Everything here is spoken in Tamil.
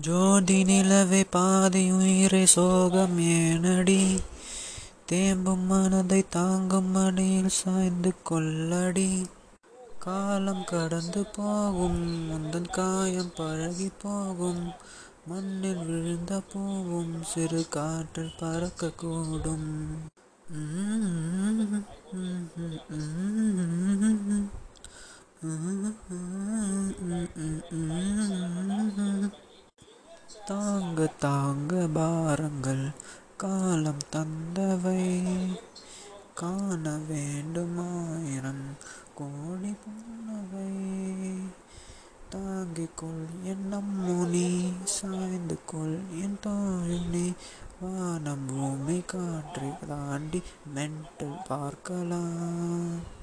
ஜோதி நிலவே பாதி உயிரை சோகம் ஏனடி. தேம்பும் மனதை தாங்கும் மடியில் சாய்ந்து கொள்ளடி. காலம் கடந்து போகும் முந்தன் காயம் பழகி போகும் மண்ணில் விழுந்த பூவும் சிறு காற்றில் பறக்கக்கூடும். தாங்க தாங்க பாரங்கள். காலம் தந்தவை. காண வேண்டுமாயிரம் கோடி புன்னவை தாங்கிக் கொள் என் நம்முனி சாய்ந்து கொள் என் தோழினி வானம் பூமி காற்றை தாண்டி மென்டல் பார்க்கலாம்.